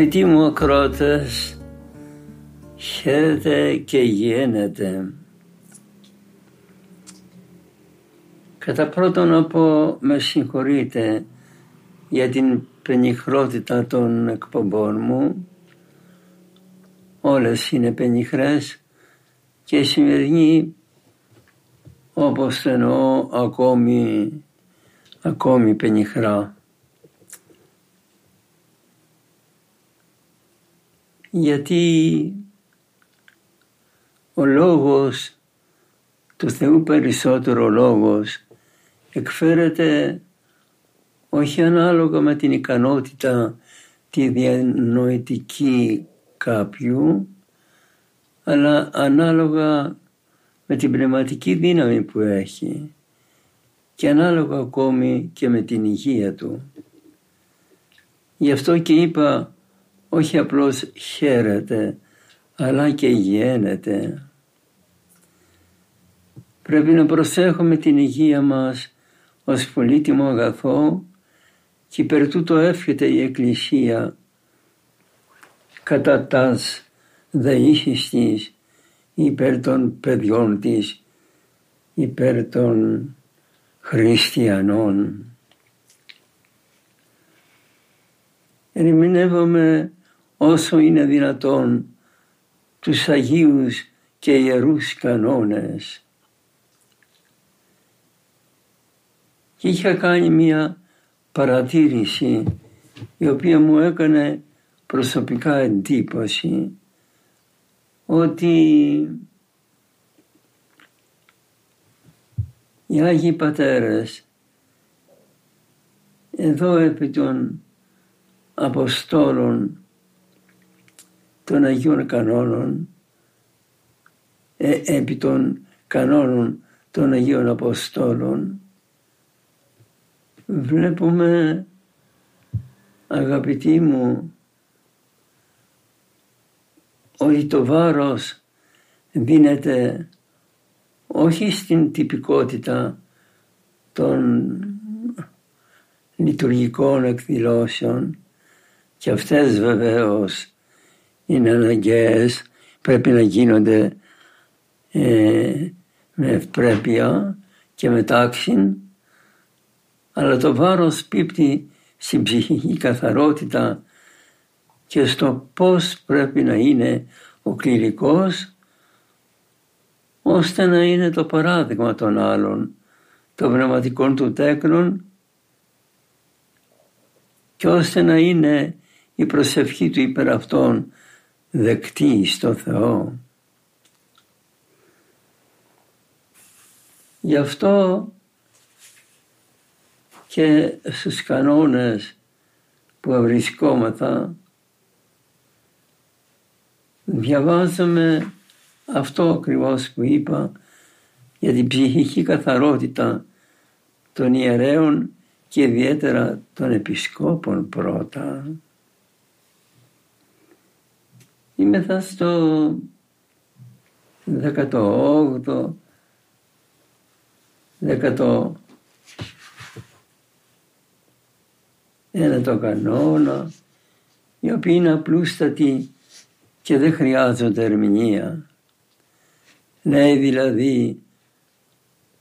Αγαπητοί μου ακρότες, χαίρετε και γίνετε. Κατά πρώτον να πω με συγχωρείτε για την πενιχρότητα των εκπομπών μου. Όλες είναι πενιχρές και η σημερινή όπως εννοώ ακόμη, ακόμη πενιχρά. Γιατί ο λόγος του Θεού περισσότερο λόγος εκφέρεται όχι ανάλογα με την ικανότητα τη διανοητική κάποιου αλλά ανάλογα με την πνευματική δύναμη που έχει και ανάλογα ακόμη και με την υγεία του. Γι' αυτό και είπα όχι απλώς χαίρεται αλλά και γένεται. Πρέπει να προσέχουμε την υγεία μας ως πολύτιμο αγαθό και υπέρ τούτο εύχεται η Εκκλησία κατά τας δεήσεις της υπέρ των παιδιών της, υπέρ των χριστιανών. Ερμηνεύομαι όσο είναι δυνατόν τους Αγίους και Ιερούς κανόνες. Και είχα κάνει μία παρατήρηση η οποία μου έκανε προσωπικά εντύπωση ότι οι Άγιοι Πατέρες εδώ επί των Αποστόλων των Αγίων Κανόνων ε, επί των κανόνων των Αγίων Αποστόλων βλέπουμε αγαπητοί μου ότι το βάρος δίνεται όχι στην τυπικότητα των λειτουργικών εκδηλώσεων και αυτές βεβαίως είναι αναγκαίες, πρέπει να γίνονται ε, με ευπρέπεια και με τάξη, αλλά το βάρος πίπτει στην ψυχική καθαρότητα και στο πώς πρέπει να είναι ο κληρικός ώστε να είναι το παράδειγμα των άλλων, των πνευματικών του τέκνων και ώστε να είναι η προσευχή του υπέρ αυτών δεκτή στο Θεό. Γι' αυτό και στους κανόνες που βρισκόμεθα διαβάζουμε αυτό ακριβώς που είπα για την ψυχική καθαρότητα των ιερέων και ιδιαίτερα των επισκόπων πρώτα. Είμαι θα στο 18ο, 18 ένα το κανόνα, οι οποίοι είναι απλούστατοι και δεν χρειάζονται ερμηνεία. Λέει δηλαδή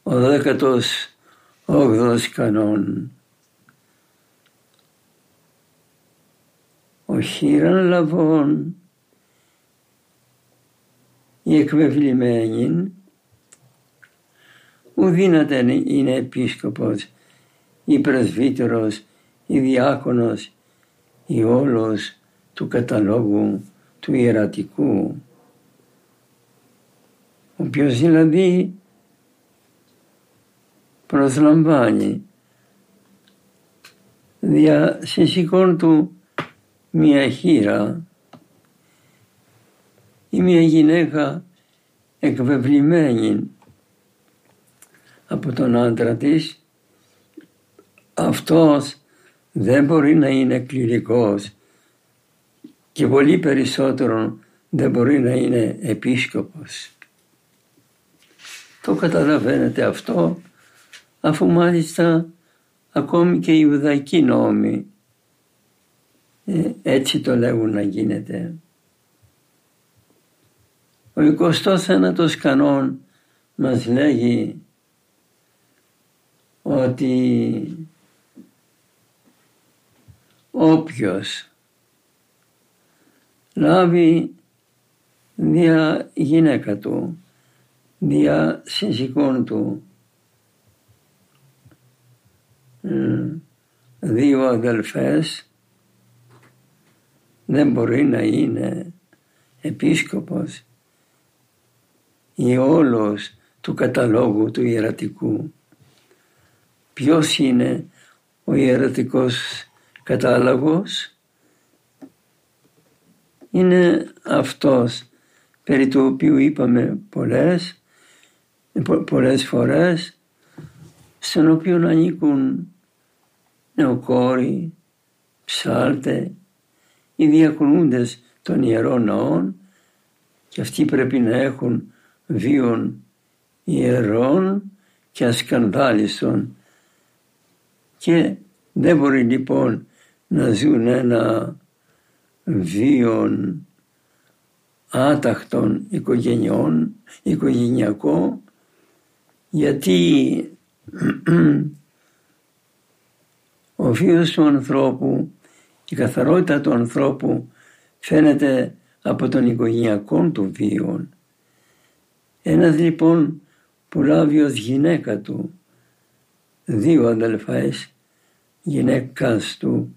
ο δέκατος όγδος κανόν. Ο χείραν λαβών η εκβεβλημένη ουδύναται είναι επίσκοπος ή πρεσβύτερος ή διάκονος ή όλος του καταλόγου του ιερατικού. Ο οποίος δηλαδή προσλαμβάνει δια συσικών του μια χείρα ή μια γυναίκα εκβεβλημένη από τον άντρα της αυτός δεν μπορεί να είναι κληρικός και πολύ περισσότερο δεν μπορεί να είναι επίσκοπος. Το καταλαβαίνετε αυτό αφού μάλιστα ακόμη και οι Ιουδαϊκοί νόμοι ε, έτσι το λέγουν να γίνεται. Ο 29ος κανόν μας λέγει ότι όποιος λάβει δια γυναίκα του, δια σύζυγών του, δύο αδελφές δεν μπορεί να είναι επίσκοπος ή όλος του καταλόγου του ιερατικού. Ποιος είναι ο ιερατικός κατάλογος; Είναι αυτός περί του οποίου είπαμε πολλές, πολλές φορές στον οποίο ανήκουν νεοκόροι, ψάλτε, οι διακονούντες των ιερών ναών και αυτοί πρέπει να έχουν βίον ιερών και ασκανδάλιστον και δεν μπορεί λοιπόν να ζουν ένα βίον άταχτων οικογενειών, οικογενειακό, γιατί ο βίος του ανθρώπου, η καθαρότητα του ανθρώπου φαίνεται από τον οικογενειακό του βίο. Ένας λοιπόν που λάβει ως γυναίκα του δύο αδελφές, γυναίκας του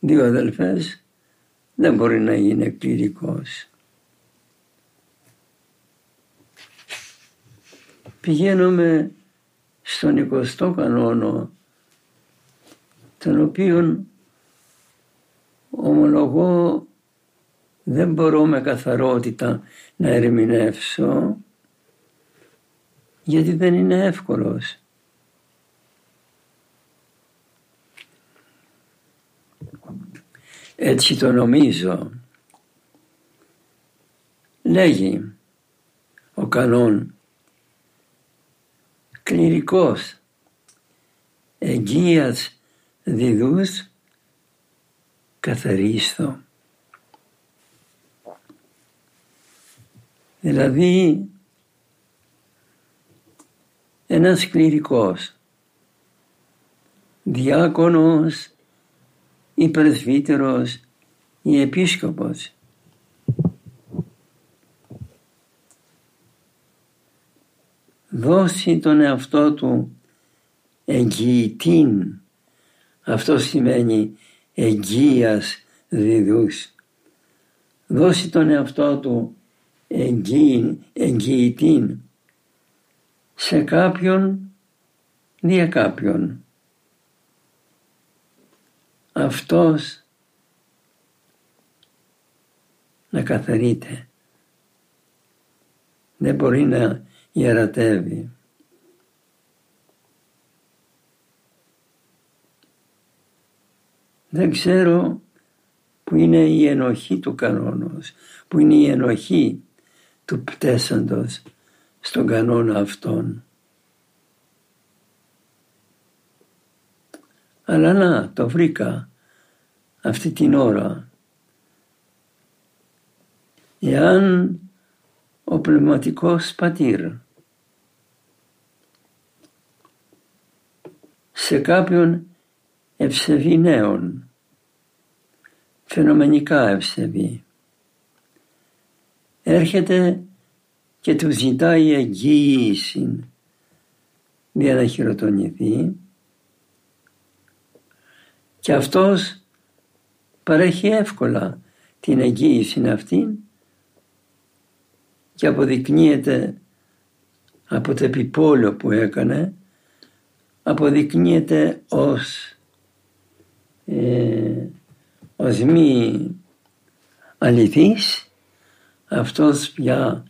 δύο αδελφές, δεν μπορεί να είναι κληρικός. Πηγαίνουμε στον 20ο κανόνο, τον οποίο ομολογώ δεν μπορώ με καθαρότητα να ερμηνεύσω γιατί δεν είναι εύκολος. Έτσι το νομίζω. Λέγει ο κανόν κληρικός εγγύας διδούς καθαρίστο. Δηλαδή ένας κληρικός, διάκονος ή πρεσβύτερος ή επίσκοπος. Δώσει τον εαυτό του εγγυητήν. Αυτό σημαίνει εγγύας διδούς. Δώσει τον εαυτό του εγγυητήν σε κάποιον δια κάποιον. Αυτός να καθαρείται. Δεν μπορεί να ιερατεύει. Δεν ξέρω που είναι η ενοχή του κανόνος, που είναι η ενοχή του πτέσαντος στον κανόνα αυτόν. Αλλά να, το βρήκα αυτή την ώρα. Εάν ο πνευματικός πατήρ σε κάποιον ευσεβή νέων, φαινομενικά ευσεβή, έρχεται και του ζητάει εγγύηση για να χειροτονηθεί. Και αυτός παρέχει εύκολα την εγγύηση αυτή και αποδεικνύεται από το επιπόλαιο που έκανε αποδεικνύεται ως, ε, ως μη αληθής. Αυτός πια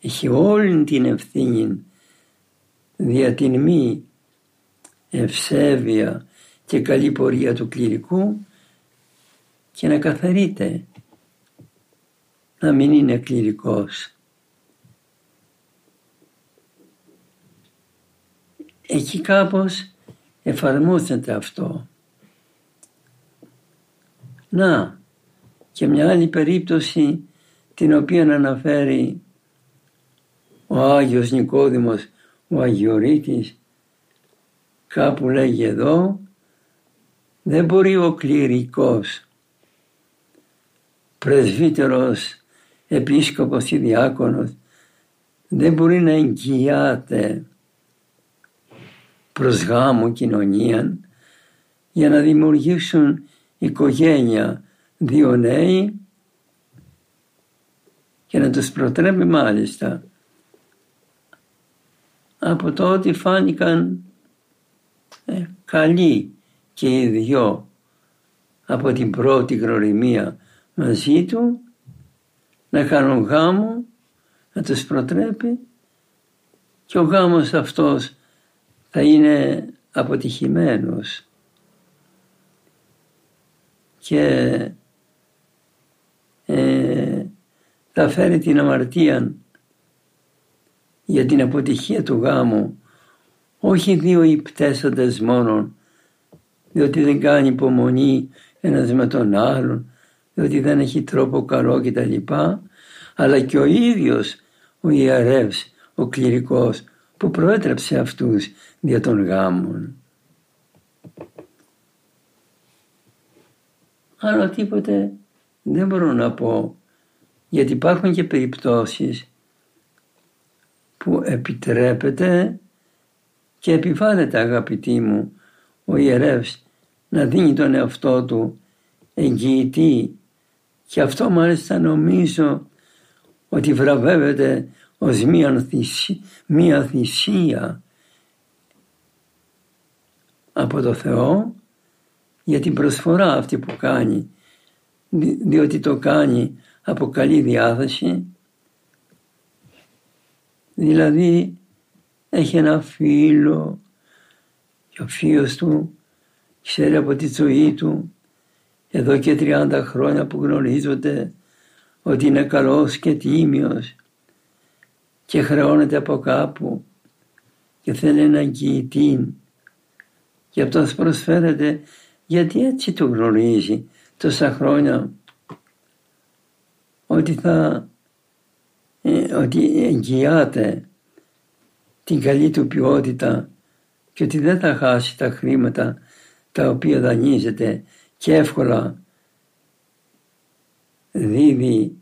έχει όλη την ευθύνη δια την μη ευσέβεια και καλή πορεία του κληρικού και να καθαρείται να μην είναι κληρικός. Εκεί κάπως εφαρμόζεται αυτό. Να, και μια άλλη περίπτωση την οποία αναφέρει ο Άγιος Νικόδημος, ο Αγιορείτης, κάπου λέγει εδώ, δεν μπορεί ο κληρικός, πρεσβύτερος, επίσκοπος ή διάκονος, δεν μπορεί να εγγυάται προς γάμο κοινωνία για να δημιουργήσουν οικογένεια δύο νέοι και να τους προτρέπει μάλιστα από το ότι φάνηκαν ε, καλοί και οι δυο από την πρώτη γνωριμία μαζί του να κάνουν γάμο, να τους προτρέπει και ο γάμος αυτός θα είναι αποτυχημένος. Και ε, θα φέρει την αμαρτία για την αποτυχία του γάμου όχι δύο υπτέσσοντες μόνον διότι δεν κάνει υπομονή ένας με τον άλλον διότι δεν έχει τρόπο καλό κτλ. Αλλά και ο ίδιος ο ιερεύς, ο κληρικός που προέτρεψε αυτούς δια των γάμων. Άλλο τίποτε δεν μπορώ να πω γιατί υπάρχουν και περιπτώσεις που επιτρέπεται και επιβάλλεται αγαπητοί μου ο ιερεύς να δίνει τον εαυτό του εγγυητή. Και αυτό μάλιστα νομίζω ότι βραβεύεται ως μία, θυσία, μία θυσία από το Θεό για την προσφορά αυτή που κάνει διότι το κάνει από καλή διάθεση δηλαδή έχει ένα φίλο και ο φίλος του ξέρει από τη ζωή του εδώ και 30 χρόνια που γνωρίζονται ότι είναι καλός και τίμιος και χρεώνεται από κάπου και θέλει ένα κοιητή και αυτός προσφέρεται γιατί έτσι το γνωρίζει τόσα χρόνια ότι θα ε, ότι εγγυάται την καλή του ποιότητα και ότι δεν θα χάσει τα χρήματα τα οποία δανείζεται και εύκολα δίδει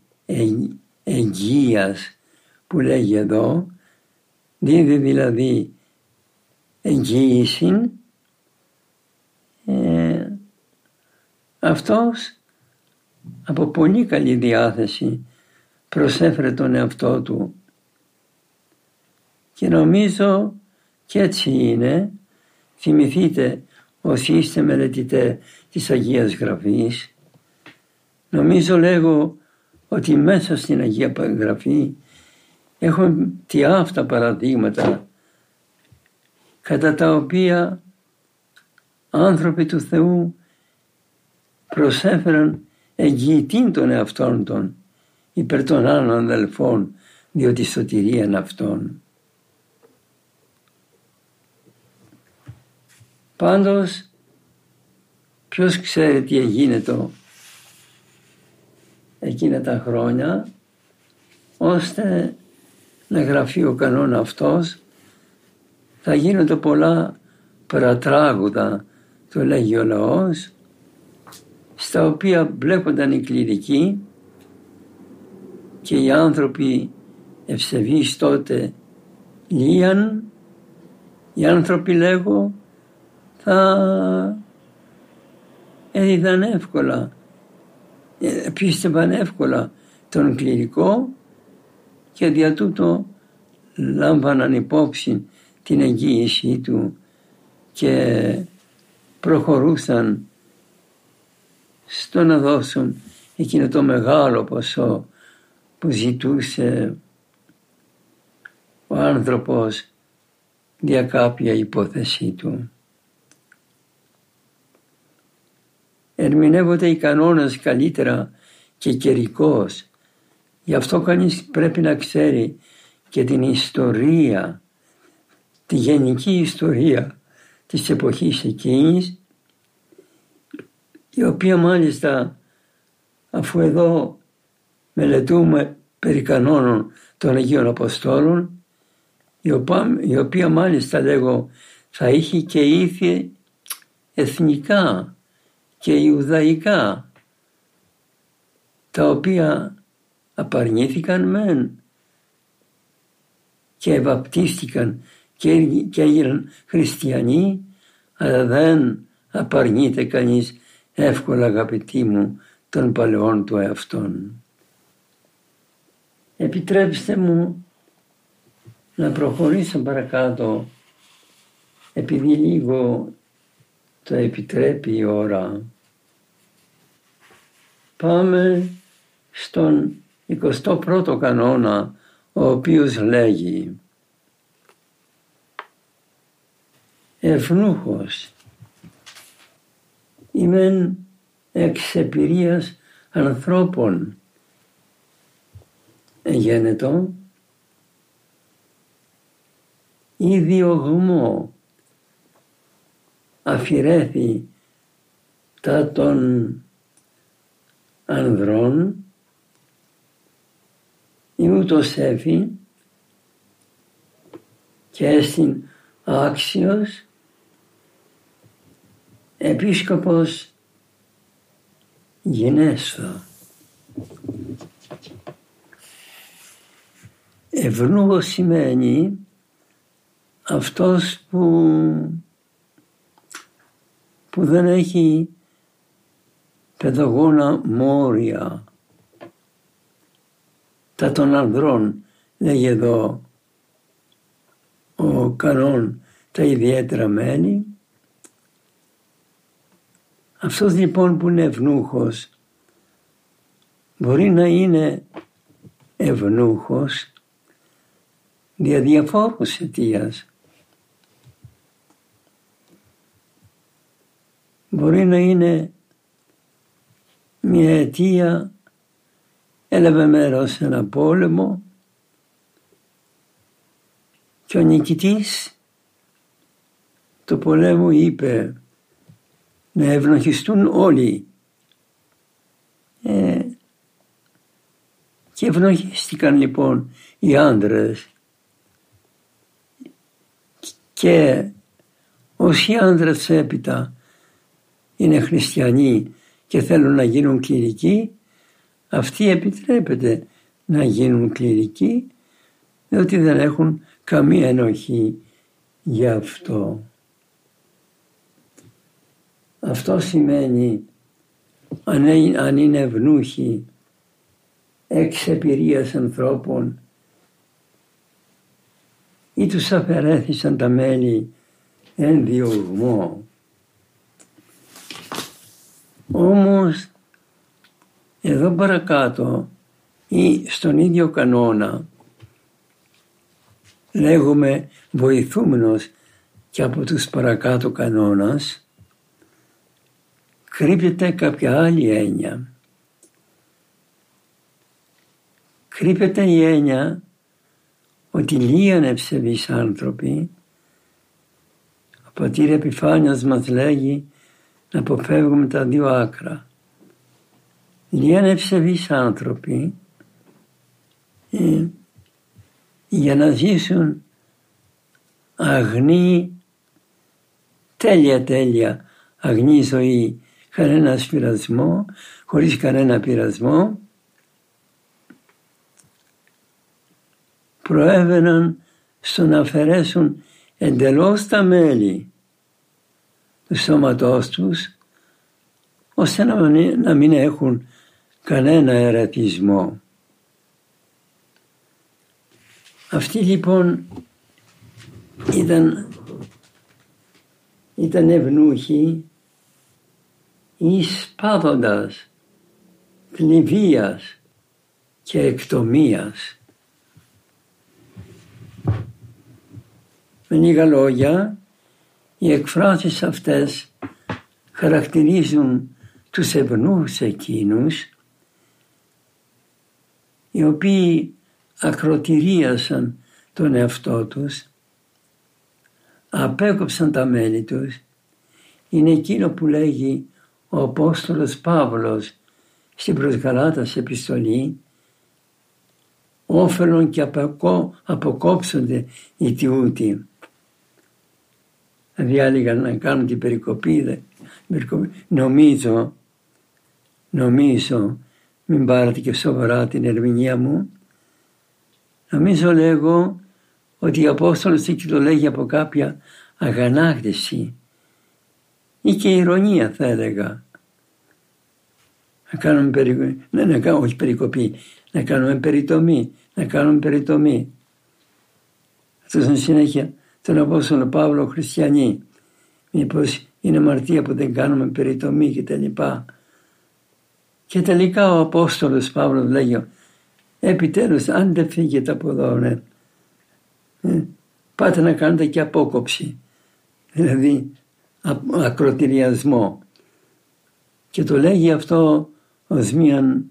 εγγύας που λέγει εδώ, δίδει δηλαδή εγγύηση, ε, αυτός από πολύ καλή διάθεση προσέφερε τον εαυτό του. Και νομίζω και έτσι είναι, θυμηθείτε όσοι είστε μελετητέ της Αγίας Γραφής, νομίζω λέγω ότι μέσα στην Αγία Γραφή έχουν τι αυτά παραδείγματα κατά τα οποία άνθρωποι του Θεού προσέφεραν εγγυητήν των εαυτών των υπέρ των άλλων αδελφών διότι η σωτηρία είναι αυτών. Πάντως ποιος ξέρει τι έγινε εκείνα τα χρόνια ώστε να γραφεί ο κανόνα αυτός θα γίνονται πολλά παρατράγουδα το λέγει ο λαός στα οποία βλέπονταν οι κληρικοί και οι άνθρωποι ευσεβείς τότε λύαν οι άνθρωποι λέγω θα έδιδαν εύκολα, ε, πίστευαν εύκολα τον κληρικό και δια τούτο λάμβαναν υπόψη την εγγύηση του και προχωρούσαν στο να δώσουν εκείνο το μεγάλο ποσό που ζητούσε ο άνθρωπος για κάποια υπόθεσή του. Ερμηνεύονται οι κανόνες καλύτερα και καιρικώς. Γι' αυτό κανείς πρέπει να ξέρει και την ιστορία, τη γενική ιστορία της εποχής εκείνης, η οποία μάλιστα αφού εδώ μελετούμε περί κανόνων των Αγίων Αποστόλων, η οποία, η οποία μάλιστα λέγω θα είχε και ήθη εθνικά και Ιουδαϊκά, τα οποία απαρνήθηκαν μεν και βαπτίστηκαν και, και έγιναν χριστιανοί, αλλά δεν απαρνείται κανείς εύκολα αγαπητοί μου των παλαιών του εαυτών. Επιτρέψτε μου να προχωρήσω παρακάτω επειδή λίγο το επιτρέπει η ώρα. Πάμε στον 21ο κανόνα ο οποίος λέγει ευνούχος είμαι εξ εμπειρίας ανθρώπων εγένετο. Ή διωγμό αφηρέθη τα των ανδρών. Ή ούτως έφη και έστειν άξιος επίσκοπος γενέσθα. Ευνούγος σημαίνει αυτός που, που δεν έχει παιδαγώνα μόρια. Τα των ανδρών λέγει εδώ ο κανόν τα ιδιαίτερα μένει. Αυτός λοιπόν που είναι ευνούχος μπορεί να είναι ευνούχος δια διαφόρους αιτίας. Μπορεί να είναι μια αιτία έλαβε μέρος σε ένα πόλεμο και ο νικητής του πολέμου είπε να ευνοχιστούν όλοι ε, και ευνοχίστηκαν λοιπόν οι άντρες και όσοι άντρες έπειτα είναι χριστιανοί και θέλουν να γίνουν κληρικοί, αυτοί επιτρέπεται να γίνουν κληρικοί διότι δεν έχουν καμία ενοχή γι' αυτό. Αυτό σημαίνει αν είναι ευνούχοι εξ εμπειρίας ανθρώπων ή τους αφαιρέθησαν τα μέλη εν διωγμό. Όμως εδώ παρακάτω ή στον ίδιο κανόνα λέγουμε βοηθούμενος και από τους παρακάτω κανόνας κρύβεται κάποια άλλη έννοια. Κρύβεται η έννοια ότι λίγαν ευσεβείς άνθρωποι ο πατήρ Επιφάνιος μας λέγει να αποφεύγουμε τα δύο άκρα. Λίγαν ευσεβείς άνθρωποι ε, για να ζήσουν αγνή, τέλεια τέλεια αγνή ζωή, κανένα πειρασμό, χωρίς κανένα πειρασμό, προέβαιναν στο να αφαιρέσουν εντελώς τα μέλη του σώματός τους ώστε να μην έχουν κανένα ερατισμό. Αυτή λοιπόν ήταν ήταν ευνούχοι εις πάδοντας, θλιβείας και εκτομίας. Με λίγα λόγια, οι εκφράσεις αυτές χαρακτηρίζουν τους ευνούς εκείνους οι οποίοι ακροτηρίασαν τον εαυτό τους, απέκοψαν τα μέλη τους, είναι εκείνο που λέγει ο Απόστολος Παύλος στην προς επιστολή όφελον και αποκόψονται οι τιούτοι. Δηλαδή να κάνουν την περικοπή, νομίζω, νομίζω, μην πάρετε και σοβαρά την ερμηνεία μου, νομίζω λέγω ότι ο Απόστολος εκεί το λέγει από κάποια αγανάκτηση ή και ηρωνία θα έλεγα. Να κάνουμε περικοπή, ναι, να κάνουμε, όχι περικοπή, να κάνουμε περιτομή, να κάνουμε περιτομή. Αυτός είναι συνέχεια τον Απόστολο Παύλο χριστιανοί. Μήπως είναι αμαρτία που δεν κάνουμε περιτομή και τα λοιπά. Και τελικά ο Απόστολος Παύλος λέγει επιτέλους αν δεν φύγετε από εδώ ναι, ε, πάτε να κάνετε και απόκοψη. Δηλαδή ακροτηριασμό. Και το λέγει αυτό ως μια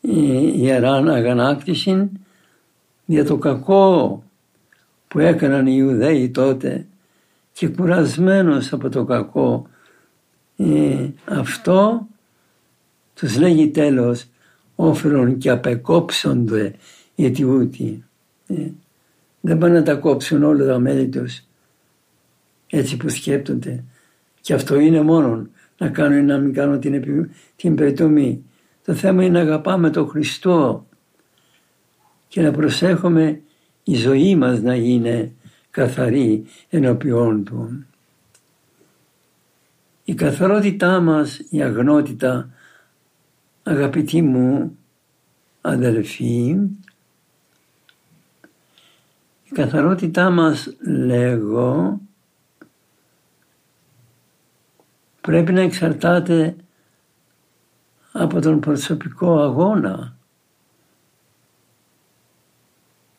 ε, ιερά αγανάκτηση για το κακό που έκαναν οι Ιουδαίοι τότε και κουρασμένος από το κακό ε, αυτό τους λέγει τέλος όφερον και απεκόψονται οι αιτιούτοι. Ε, δεν πάνε να τα κόψουν όλα τα μέλη τους έτσι που σκέπτονται. Και αυτό είναι μόνο να κάνω ή να μην κάνω την, την περιτομή. Το θέμα είναι να αγαπάμε τον Χριστό και να προσέχουμε η ζωή μας να είναι καθαρή ενώπιόν Του. Η καθαρότητά μας, η αγνότητα, αγαπητοί μου αδελφοί, η καθαρότητά μας λέγω πρέπει να εξαρτάται από τον προσωπικό αγώνα.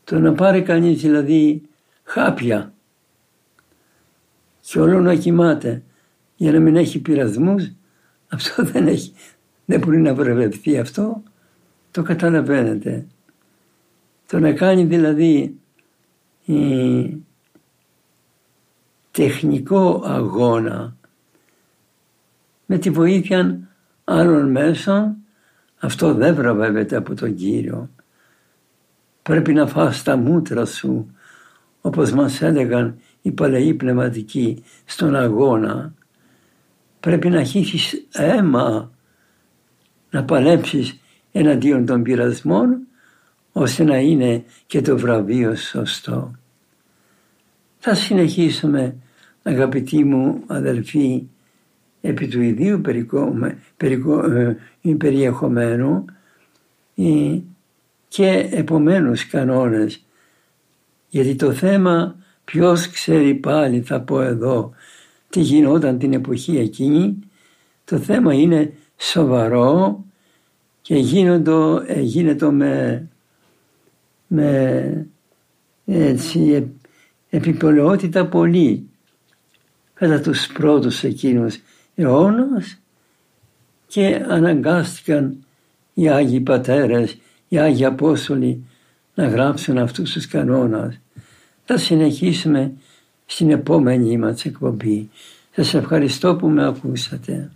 Το να πάρει κανείς δηλαδή χάπια και όλο να κοιμάται για να μην έχει πειρασμούς, αυτό δεν, έχει, δεν μπορεί να βρεβευτεί αυτό, το καταλαβαίνετε. Το να κάνει δηλαδή τεχνικό αγώνα με τη βοήθεια άλλων μέσων αυτό δεν βραβεύεται από τον Κύριο. Πρέπει να φας τα μούτρα σου όπως μας έλεγαν οι παλαιοί πνευματικοί στον αγώνα. Πρέπει να χύσεις αίμα να παλέψεις εναντίον των πειρασμών ώστε να είναι και το βραβείο σωστό. Θα συνεχίσουμε αγαπητοί μου αδελφοί επί του ιδίου περικο, περικο, ε, περιεχομένου ε, και επομένως κανόνες. Γιατί το θέμα ποιος ξέρει πάλι θα πω εδώ τι γινόταν την εποχή εκείνη το θέμα είναι σοβαρό και γίνοντο, ε, γίνεται με, με έτσι, επιπολαιότητα πολύ κατά τους πρώτους εκείνους αιώνας και αναγκάστηκαν οι Άγιοι Πατέρες, οι Άγιοι Απόστολοι να γράψουν αυτούς τους κανόνας. Θα συνεχίσουμε στην επόμενη μας εκπομπή. Σας ευχαριστώ που με ακούσατε.